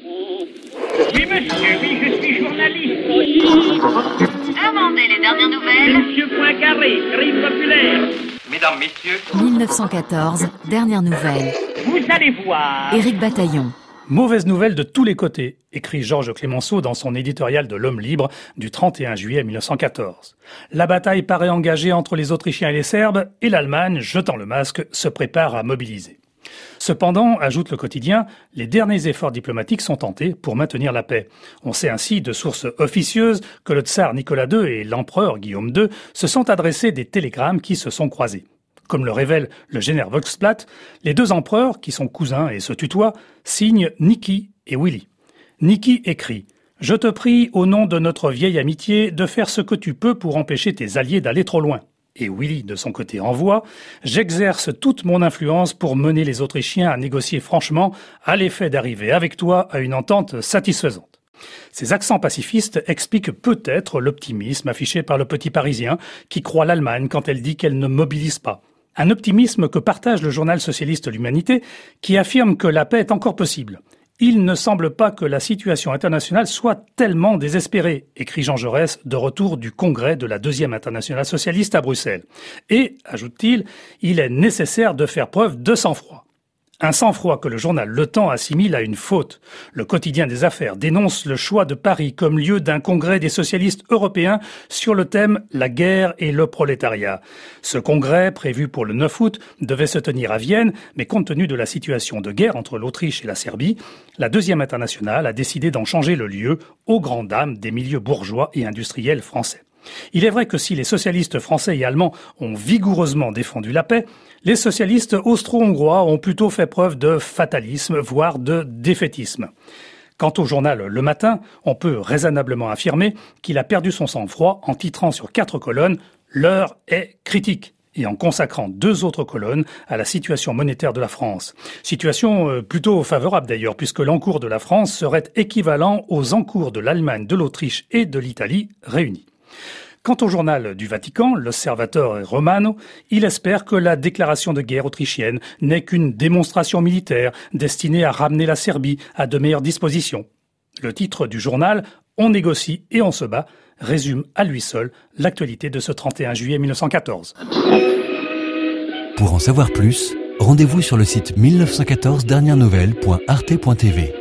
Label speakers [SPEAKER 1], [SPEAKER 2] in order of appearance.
[SPEAKER 1] Oui, monsieur, oui, je suis journaliste.
[SPEAKER 2] Demandez les dernières nouvelles.
[SPEAKER 1] Monsieur Poincaré, crime populaire.
[SPEAKER 3] Mesdames, Messieurs,
[SPEAKER 4] 1914, dernière nouvelle.
[SPEAKER 1] Vous allez voir.
[SPEAKER 4] Éric Bataillon.
[SPEAKER 5] Mauvaise nouvelle de tous les côtés, écrit Georges Clémenceau dans son éditorial de L'Homme libre du 31 juillet 1914. La bataille paraît engagée entre les Autrichiens et les Serbes, et l'Allemagne, jetant le masque, se prépare à mobiliser. Cependant, ajoute le quotidien, les derniers efforts diplomatiques sont tentés pour maintenir la paix. On sait ainsi de sources officieuses que le tsar Nicolas II et l'empereur Guillaume II se sont adressés des télégrammes qui se sont croisés. Comme le révèle le général Volksblatt, les deux empereurs, qui sont cousins et se tutoient, signent Niki et Willy. Niki écrit Je te prie, au nom de notre vieille amitié, de faire ce que tu peux pour empêcher tes alliés d'aller trop loin. Et Willy, de son côté, envoie J'exerce toute mon influence pour mener les Autrichiens à négocier franchement, à l'effet d'arriver avec toi à une entente satisfaisante. Ces accents pacifistes expliquent peut-être l'optimisme affiché par le petit Parisien qui croit l'Allemagne quand elle dit qu'elle ne mobilise pas. Un optimisme que partage le journal socialiste L'Humanité qui affirme que la paix est encore possible. Il ne semble pas que la situation internationale soit tellement désespérée, écrit Jean Jaurès de retour du congrès de la deuxième internationale socialiste à Bruxelles. Et, ajoute-t-il, il est nécessaire de faire preuve de sang-froid. Un sang-froid que le journal Le Temps assimile à une faute. Le quotidien des affaires dénonce le choix de Paris comme lieu d'un congrès des socialistes européens sur le thème La guerre et le prolétariat. Ce congrès, prévu pour le 9 août, devait se tenir à Vienne, mais compte tenu de la situation de guerre entre l'Autriche et la Serbie, la deuxième internationale a décidé d'en changer le lieu aux grandes dames des milieux bourgeois et industriels français. Il est vrai que si les socialistes français et allemands ont vigoureusement défendu la paix, les socialistes austro-hongrois ont plutôt fait preuve de fatalisme, voire de défaitisme. Quant au journal Le Matin, on peut raisonnablement affirmer qu'il a perdu son sang-froid en titrant sur quatre colonnes L'heure est critique et en consacrant deux autres colonnes à la situation monétaire de la France. Situation euh, plutôt favorable d'ailleurs, puisque l'encours de la France serait équivalent aux encours de l'Allemagne, de l'Autriche et de l'Italie réunis. Quant au journal du Vatican, l'Osservatore Romano, il espère que la déclaration de guerre autrichienne n'est qu'une démonstration militaire destinée à ramener la Serbie à de meilleures dispositions. Le titre du journal On négocie et on se bat résume à lui seul l'actualité de ce 31 juillet 1914.
[SPEAKER 6] Pour en savoir plus, rendez-vous sur le site 1914 dernières nouvelles.arte.tv.